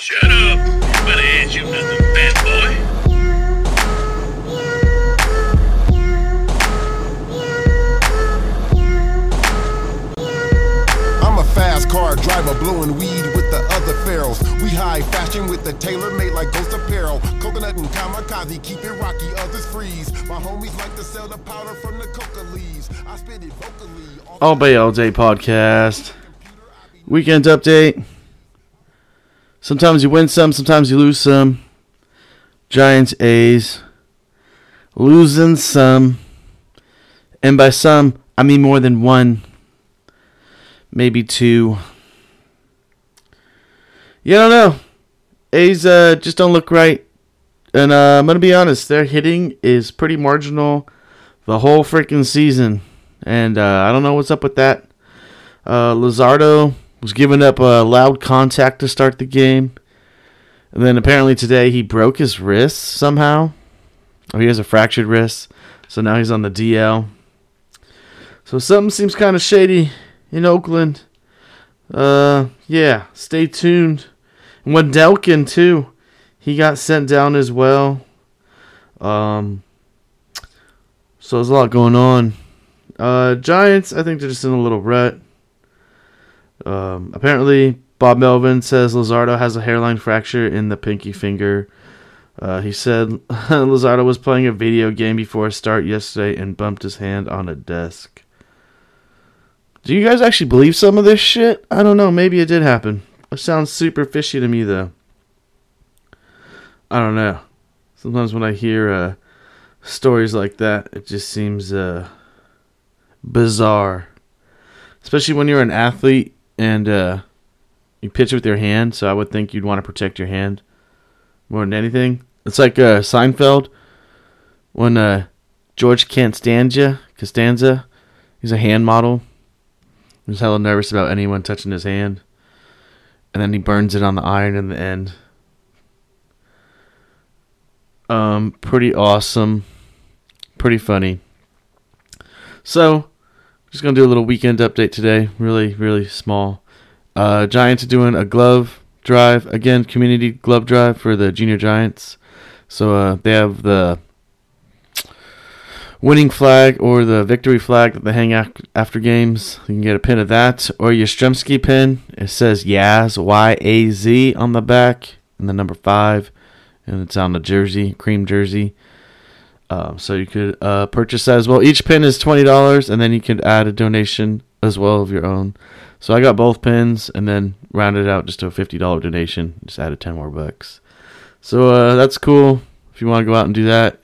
Shut up. Nobody asked you nothing, fat boy. I'm a fast car driver blowing weed with the other pharaohs. We high fashion with the tailor made like Ghost Apparel. Coconut and kamikaze, keep it rocky, others freeze. My homies like to sell the powder from the coca leaves. I spit it vocally. All Bay All Day podcast. Weekend update. Sometimes you win some, sometimes you lose some. Giants A's. Losing some. And by some, I mean more than one. Maybe two. Yeah, I don't know. A's uh, just don't look right. And uh, I'm going to be honest, their hitting is pretty marginal the whole freaking season. And uh, I don't know what's up with that. Uh, Luzardo was giving up a loud contact to start the game. And then apparently today he broke his wrist somehow. Or he has a fractured wrist. So now he's on the DL. So something seems kind of shady in Oakland. Uh, yeah, stay tuned. And Wendelken, too. He got sent down as well. Um, so there's a lot going on. Uh, Giants, I think they're just in a little rut. Um, apparently, Bob Melvin says Luzardo has a hairline fracture in the pinky finger. Uh, he said Luzardo was playing a video game before a start yesterday and bumped his hand on a desk. Do you guys actually believe some of this shit? I don't know. Maybe it did happen. It sounds super fishy to me, though. I don't know. Sometimes when I hear uh, stories like that, it just seems uh, bizarre. Especially when you're an athlete and uh, you pitch with your hand, so I would think you'd want to protect your hand more than anything. It's like uh, Seinfeld when uh, George Costanza, Costanza, he's a hand model. He's hella nervous about anyone touching his hand. And then he burns it on the iron in the end. Um, pretty awesome. Pretty funny. So, just gonna do a little weekend update today. Really, really small. Uh, Giants are doing a glove drive again, community glove drive for the junior Giants. So uh, they have the winning flag or the victory flag that they hang after games. You can get a pin of that or your Stremski pin. It says Yaz Y A Z on the back and the number five, and it's on the jersey, cream jersey. Um, so you could uh, purchase that as well. Each pin is twenty dollars, and then you could add a donation as well of your own. So I got both pins, and then rounded out just to a fifty dollar donation. Just added ten more bucks. So uh, that's cool. If you want to go out and do that,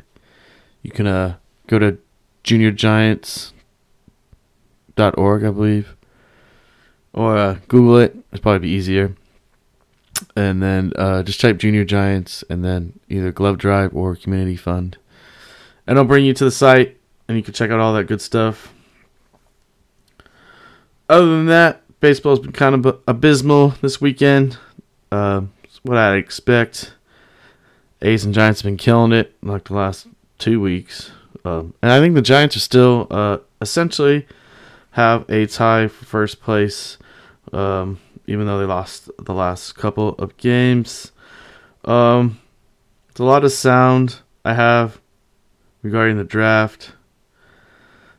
you can uh, go to juniorgiants.org, I believe, or uh, Google it. It's probably be easier. And then uh, just type Junior Giants, and then either Glove Drive or Community Fund, and I'll bring you to the site, and you can check out all that good stuff. Other than that, baseball's been kind of abysmal this weekend. Uh, what I'd expect. A's and Giants have been killing it like the last two weeks. Um, and I think the Giants are still uh, essentially have a tie for first place, um, even though they lost the last couple of games. Um, it's a lot of sound I have regarding the draft.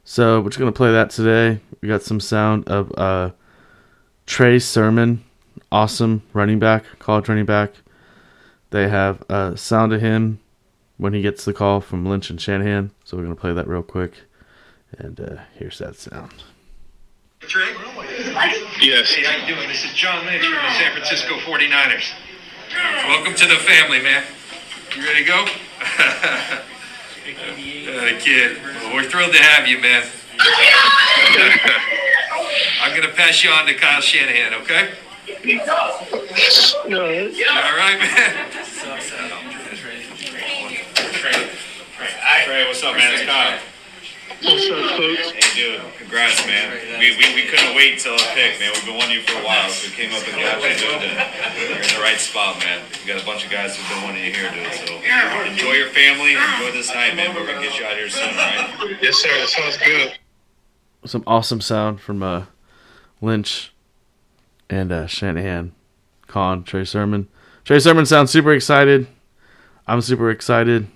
So we're just gonna play that today. We got some sound of uh, Trey Sermon, awesome running back, college running back. They have uh, sound of him when he gets the call from Lynch and Shanahan. So we're gonna play that real quick, and uh, here's that sound. Trey? Yes. Hey, how you doing? This is John Lynch from the San Francisco 49ers. Welcome to the family, man. You ready to go? uh, kid, well, we're thrilled to have you, man. I'm going to pass you on to Kyle Shanahan, okay? You all right, man? Trey, what's up, man? It's Kyle. What's up, folks? Hey, dude, congrats, man. We, we, we couldn't wait till a pick, man. We've been wanting you for a while, so we came up and got you, dude. And you're in the right spot, man. We got a bunch of guys who've been wanting you here, dude. So enjoy your family, enjoy this night, man. We're gonna get you out here soon, all right? Yes, sir. That sounds good. Some awesome sound from uh, Lynch and uh, Shanahan, Con Trey Sermon. Trey Sermon sounds super excited. I'm super excited.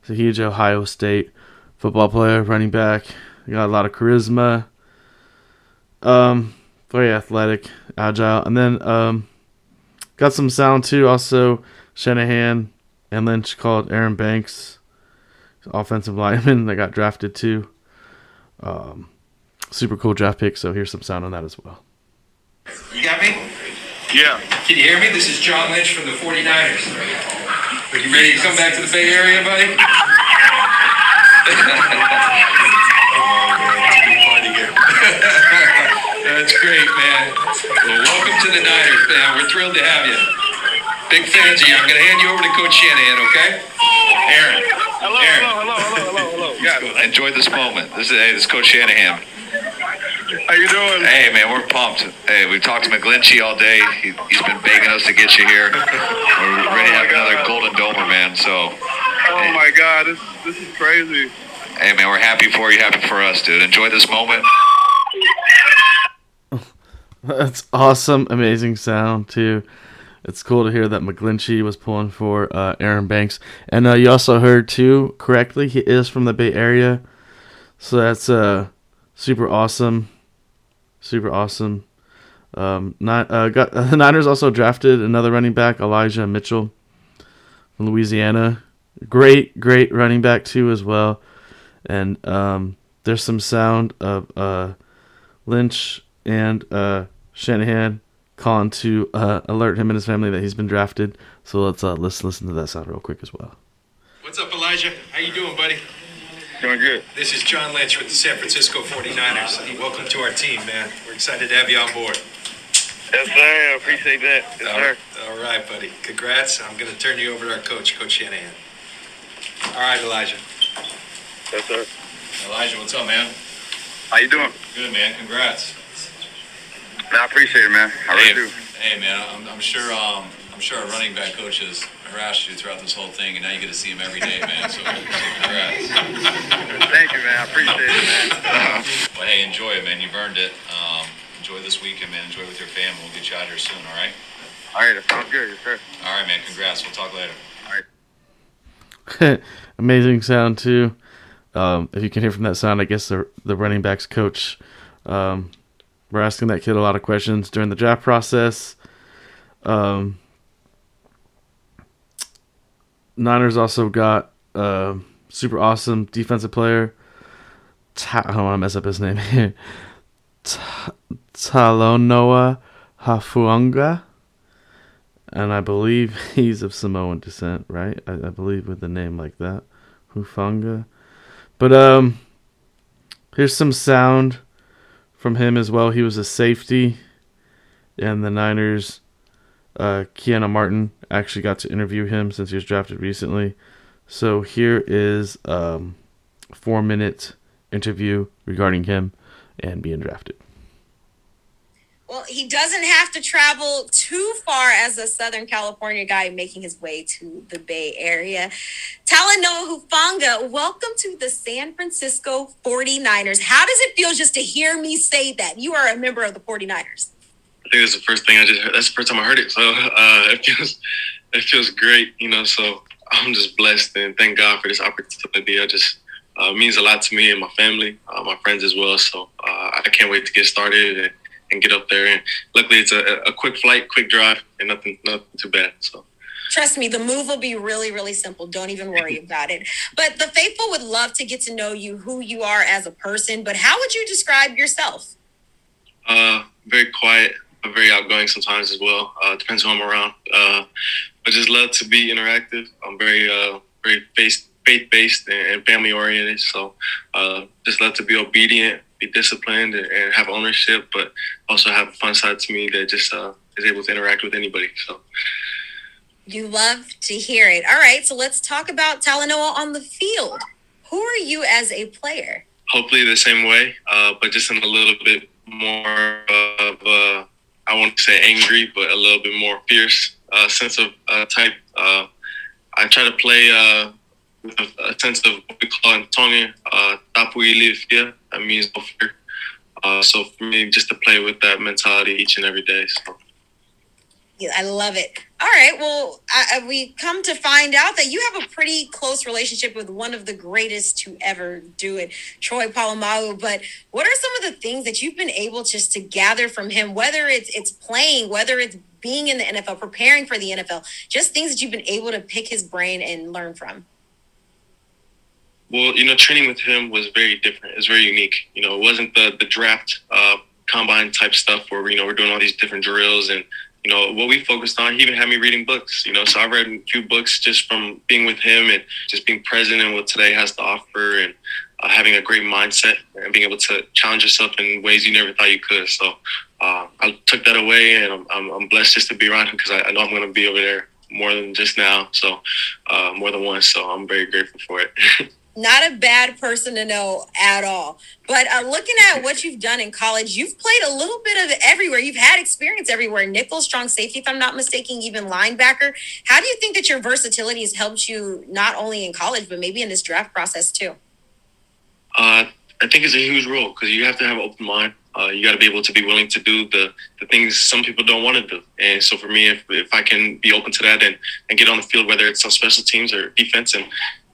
He's a huge Ohio State football player, running back. He got a lot of charisma. Um, very athletic, agile, and then um, got some sound too. Also, Shanahan and Lynch called Aaron Banks, offensive lineman that got drafted too. Um, super cool draft pick. So here's some sound on that as well. You got me? Yeah. Can you hear me? This is John Lynch from the 49ers. Are you ready to come back to the Bay Area, buddy? That's great, man. Well, welcome to the Niners, man. We're thrilled to have you. Big fans of you. I'm going to hand you over to Coach Shanahan, okay? Aaron. Hello, Aaron. hello, hello, hello, hello, hello. Yeah. Enjoy this moment. This is hey, this is Coach Shanahan. How you doing? Hey man, we're pumped. Hey, we've talked to McGlinchey all day. He, he's been begging us to get you here. We're ready to have oh another Golden Domer, man. So, Oh my God, this this is crazy. hey man, we're happy for you, happy for us, dude. Enjoy this moment. That's awesome, amazing sound too. It's cool to hear that McGlinchey was pulling for uh, Aaron Banks, and uh, you also heard too correctly he is from the Bay Area, so that's uh super awesome, super awesome. Um, not, uh, got the Niners also drafted another running back, Elijah Mitchell from Louisiana. Great, great running back too as well, and um, there's some sound of uh, Lynch and uh, Shanahan calling to uh, alert him and his family that he's been drafted. So let's uh, let's listen to that sound real quick as well. What's up, Elijah? How you doing, buddy? Doing good. This is John Lynch with the San Francisco 49ers. Welcome to our team, man. We're excited to have you on board. Yes, sir. I appreciate that. Yes, sir. All right, buddy. Congrats. I'm going to turn you over to our coach, Coach Shanahan. All right, Elijah. Yes, sir. Elijah, what's up, man? How you doing? Good, man. Congrats. Man, I appreciate it, man. I really do. hey, man. I'm, I'm sure. Um, I'm sure our running back coach has harassed you throughout this whole thing, and now you get to see him every day, man. So, congrats. Thank you, man. I appreciate it, man. Well, hey, enjoy it, man. You've earned it. Um, enjoy this weekend, man. Enjoy with your family. We'll get you out here soon, all right? All right, that sounds good. Yes, sir. All right, man. Congrats. We'll talk later. All right. Amazing sound too. Um, if you can hear from that sound, I guess the the running backs coach. Um, we're asking that kid a lot of questions during the draft process. Um, Niners also got uh, super awesome defensive player. Ta- I don't want to mess up his name here. Ta- Talanoa Hafuanga. And I believe he's of Samoan descent, right? I, I believe with a name like that. Hufanga. But um here's some sound from him as well. He was a safety and the Niners uh Kiana Martin actually got to interview him since he was drafted recently. So here is um 4 minute interview regarding him and being drafted. Well, he doesn't have to travel too far as a Southern California guy making his way to the Bay Area. Talanoa Hufanga, welcome to the San Francisco 49ers. How does it feel just to hear me say that? You are a member of the 49ers. I think that's the first thing I just heard. That's the first time I heard it. So uh, it feels it feels great, you know. So I'm just blessed and thank God for this opportunity. I just uh, means a lot to me and my family, uh, my friends as well. So uh, I can't wait to get started and, and get up there. And luckily, it's a, a quick flight, quick drive, and nothing nothing too bad. So. Trust me, the move will be really, really simple. Don't even worry about it. But the faithful would love to get to know you, who you are as a person. But how would you describe yourself? Uh, very quiet, very outgoing sometimes as well. Uh, depends who I'm around. Uh, but just love to be interactive. I'm very, uh, very faith based and, and family oriented. So uh, just love to be obedient, be disciplined, and, and have ownership, but also have a fun side to me that just uh, is able to interact with anybody. So. You love to hear it. All right, so let's talk about Talanoa on the field. Who are you as a player? Hopefully the same way, uh, but just in a little bit more of, uh, I won't say angry, but a little bit more fierce uh, sense of uh, type. Uh, I try to play uh, with a, a sense of what we call in Tongan, uh, tapuili fear. That means fear. Uh, so for me, just to play with that mentality each and every day. So. Yeah, I love it. All right. Well, I- we come to find out that you have a pretty close relationship with one of the greatest to ever do it, Troy Polamalu. But what are some of the things that you've been able just to gather from him, whether it's it's playing, whether it's being in the NFL, preparing for the NFL, just things that you've been able to pick his brain and learn from? Well, you know, training with him was very different. It's very unique. You know, it wasn't the the draft uh, combine type stuff where you know we're doing all these different drills and you know what we focused on. He even had me reading books. You know, so I read a few books just from being with him and just being present in what today has to offer and uh, having a great mindset and being able to challenge yourself in ways you never thought you could. So uh, I took that away and I'm, I'm, I'm blessed just to be around him because I, I know I'm going to be over there more than just now. So uh, more than once. So I'm very grateful for it. not a bad person to know at all. But uh, looking at what you've done in college, you've played a little bit of everywhere. You've had experience everywhere. Nickel, strong safety, if I'm not mistaken, even linebacker. How do you think that your versatility has helped you not only in college, but maybe in this draft process too? Uh, I think it's a huge role because you have to have an open mind. Uh, you got to be able to be willing to do the, the things some people don't want to do. And so for me, if, if I can be open to that and, and get on the field, whether it's on special teams or defense, and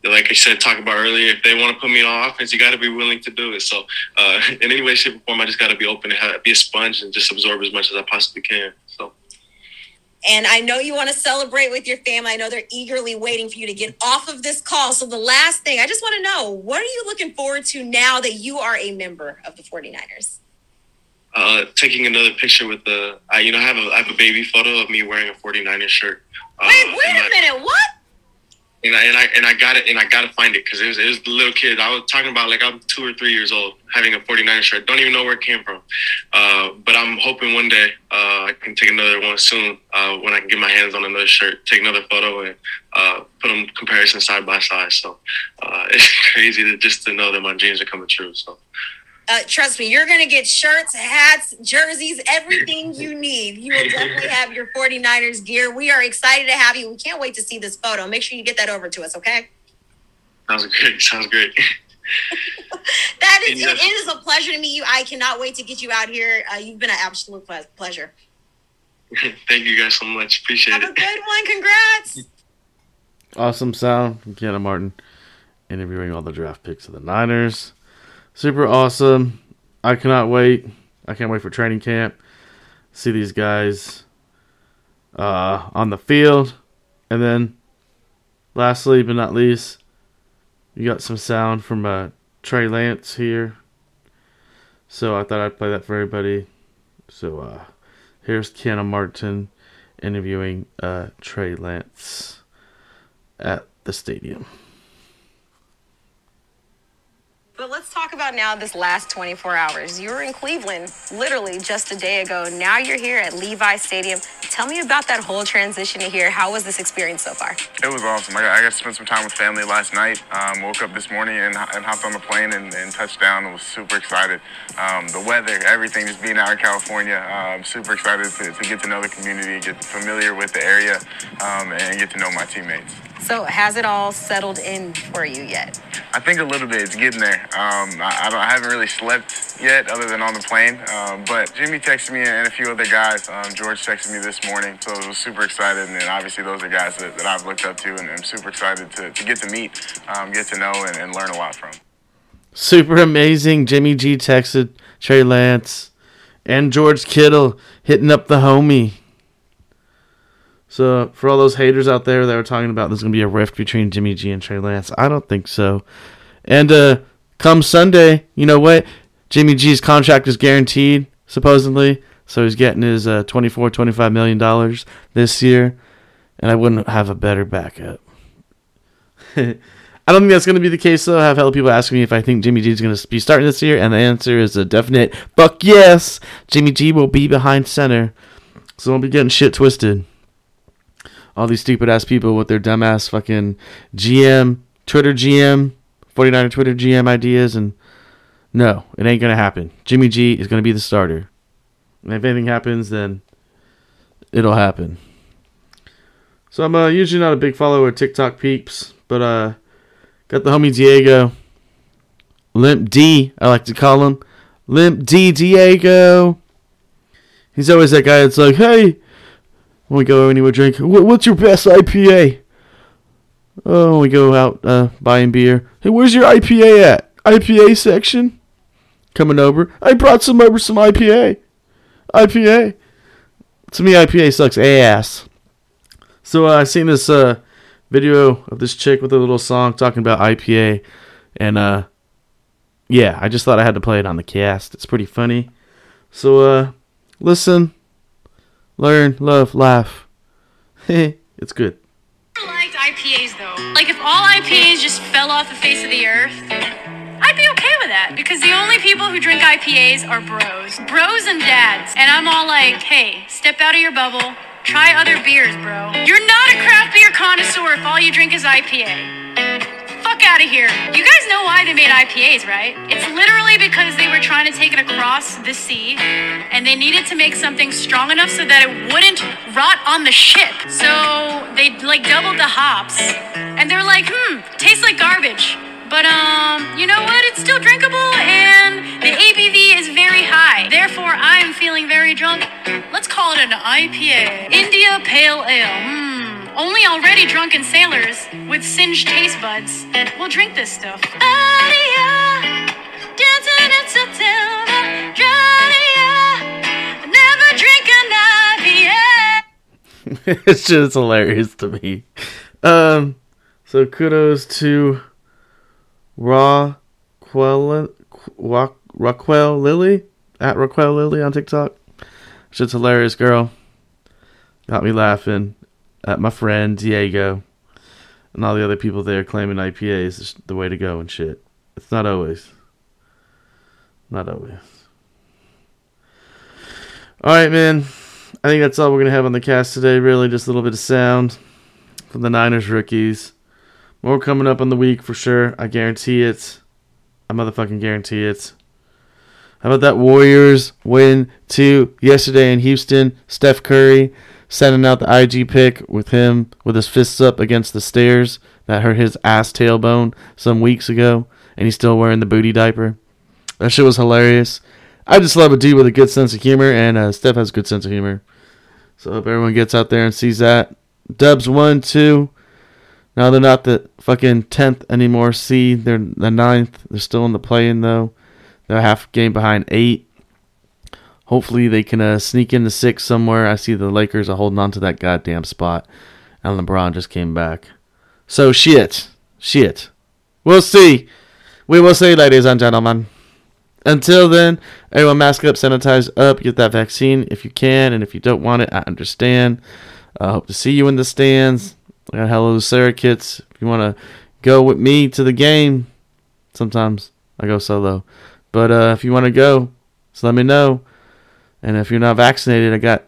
like I said, talk about earlier, if they want to put me on offense, you got to be willing to do it. So uh, in any way, shape, or form, I just got to be open and have, be a sponge and just absorb as much as I possibly can. So And I know you want to celebrate with your family. I know they're eagerly waiting for you to get off of this call. So the last thing, I just want to know, what are you looking forward to now that you are a member of the 49ers? uh, taking another picture with the, I, you know, I have a I have a baby photo of me wearing a 49er shirt. Uh, Wait, in wait a my- minute. What? And I and I and I got it and I gotta find it because it was, it was the little kid. I was talking about like I'm two or three years old having a 49er shirt. Don't even know where it came from. Uh, but I'm hoping one day uh, I can take another one soon uh, when I can get my hands on another shirt take another photo and uh, put them comparison side by side. So uh, it's crazy to just to know that my dreams are coming true so Uh, trust me, you're going to get shirts, hats, jerseys, everything you need. You will definitely have your 49ers gear. We are excited to have you. We can't wait to see this photo. Make sure you get that over to us, okay? sounds great sounds great That is, Yes. it is a pleasure to meet you. I cannot wait to get you out here. Uh, you've been an absolute ple- pleasure. thank you guys so much appreciate it. Have a good one. Congrats. Awesome sound from Kenna Martin interviewing all the draft picks of the Niners. Super awesome. I cannot wait. I can't wait for training camp. See these guys uh, on the field. And then, lastly but not least, you got some sound from uh, Trey Lance here. So I thought I'd play that for everybody. So uh, here's Kenna Martin interviewing uh, Trey Lance at the stadium. But let's talk about now this last 24 hours. You were in Cleveland literally just a day ago. Now you're here at Levi Stadium. Tell me about that whole transition to here. How was this experience so far? It was awesome. I got, I got to spend some time with family last night. Um, woke up this morning and, and hopped on the plane and, and touched down. I was super excited. Um, the weather, everything, just being out in California. Uh, I'm super excited to, to get to know the community, get familiar with the area, um, and get to know my teammates. So, has it all settled in for you yet? I think a little bit. It's getting there. Um, I, I, don't, I haven't really slept yet, other than on the plane. Um, but Jimmy texted me and a few other guys. Um, George texted me this morning, so I was super excited. And then obviously those are guys that, that I've looked up to, and I'm super excited to, to get to meet, um, get to know, and, and learn a lot from. Super amazing. Jimmy G texted Trey Lance and George Kittle hitting up the homie. So for all those haters out there that are talking about there's gonna be a rift between Jimmy G and Trey Lance, I don't think so. And uh come Sunday, you know what? Jimmy G's contract is guaranteed, supposedly. So he's getting his uh 24, 25 million dollars this year. And I wouldn't have a better backup. I don't think that's going to be the case, though. I have hella people asking me if I think Jimmy G is going to be starting this year, and the answer is a definite fuck yes. Jimmy G will be behind center, so don't be getting shit twisted. All these stupid ass people with their dumbass fucking GM, Twitter GM, 49er Twitter GM ideas, and no, it ain't going to happen. Jimmy G is going to be the starter. And if anything happens, then it'll happen. So I'm uh, usually not a big follower of TikTok peeps, but uh, got the homie Diego, Limp D, I like to call him, Limp D Diego. He's always that guy that's like, hey, when we go anywhere drink. What's your best IPA? Oh, we go out uh, buying beer. Hey, where's your IPA at? IPA section? Coming over. I brought some over some IPA. IPA. To me, IPA sucks ass. So uh, I seen this uh, video of this chick with a little song talking about IPA, and uh, yeah, I just thought I had to play it on the cast. It's pretty funny. So uh, listen, learn, love, laugh. it's good. I liked IPAs though. Like if all IPAs just fell off the face of the earth, I'd be okay with that because the only people who drink IPAs are bros. Bros and dads. And I'm all like, hey, step out of your bubble. Try other beers, bro. You're not a craft beer connoisseur if all you drink is IPA. Fuck out of here. You guys know why they made IPAs, right? It's literally because they were trying to take it across the sea and they needed to make something strong enough so that it wouldn't rot on the ship. So they like doubled the hops and they're like, hmm, tastes like garbage. But um, you know what? It's still drinkable and the ABV is very high. Therefore, I am feeling very drunk. Let's call it an IPA. India Pale Ale. Hmm. Only already drunken sailors with singed taste buds will drink this stuff. Adia, dancing in September, Adia, never drink an IPA. it's just hilarious to me. Um, so kudos to Raquel Ra- Raquel Lily at Raquel Lily on TikTok. Shit's hilarious, girl. Got me laughing at my friend Diego and all the other people there claiming IPA is the way to go and shit. It's not always. Not always. All right, man. I think that's all we're gonna have on the cast today. Really, just a little bit of sound from the Niners rookies. More coming up on the week for sure. I guarantee it. I motherfucking guarantee it. How about that Warriors win two yesterday in Houston? Steph Curry sending out the IG pic with him with his fists up against the stairs that hurt his ass tailbone some weeks ago, and he's still wearing the booty diaper. That shit was hilarious. I just love a dude with a good sense of humor, and uh, Steph has a good sense of humor. So I hope everyone gets out there and sees that. Dubs one, two. Now they're not the fucking tenth anymore. Seed. They're the ninth. They're still in the play-in though. They're half game behind eight. Hopefully they can uh, sneak into six somewhere. I see the Lakers are holding on to that goddamn spot, and LeBron just came back. So shit, shit. We'll see. We will see, ladies and gentlemen. Until then, everyone mask up, sanitize up, get that vaccine if you can, and if you don't want it, I understand. I hope to see you in the stands. I got Hello Sarah kits. If you want to go with me to the game, sometimes I go solo. But uh, if you want to go, just let me know. And if you're not vaccinated, I got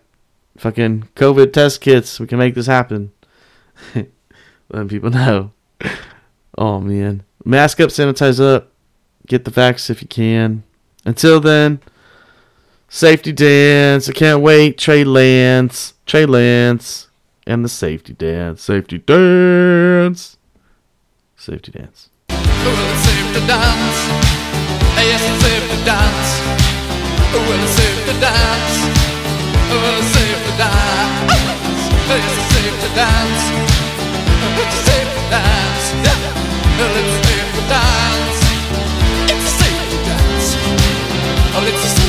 fucking COVID test kits. We can make this happen. Letting people know. Oh man, mask up, sanitize up, get the vax if you can. Until then, safety dance. I can't wait. Trey Lance, Trey Lance, and the safety dance. Safety dance. Safety dance. Well, it's safe to dance. Yes, it's safe to dance. Well, it's safe to dance. Well, it's safe to dance. It's safe to dance. It's safe to dance. Well, it's safe to dance. It's safe to dance. Well, it's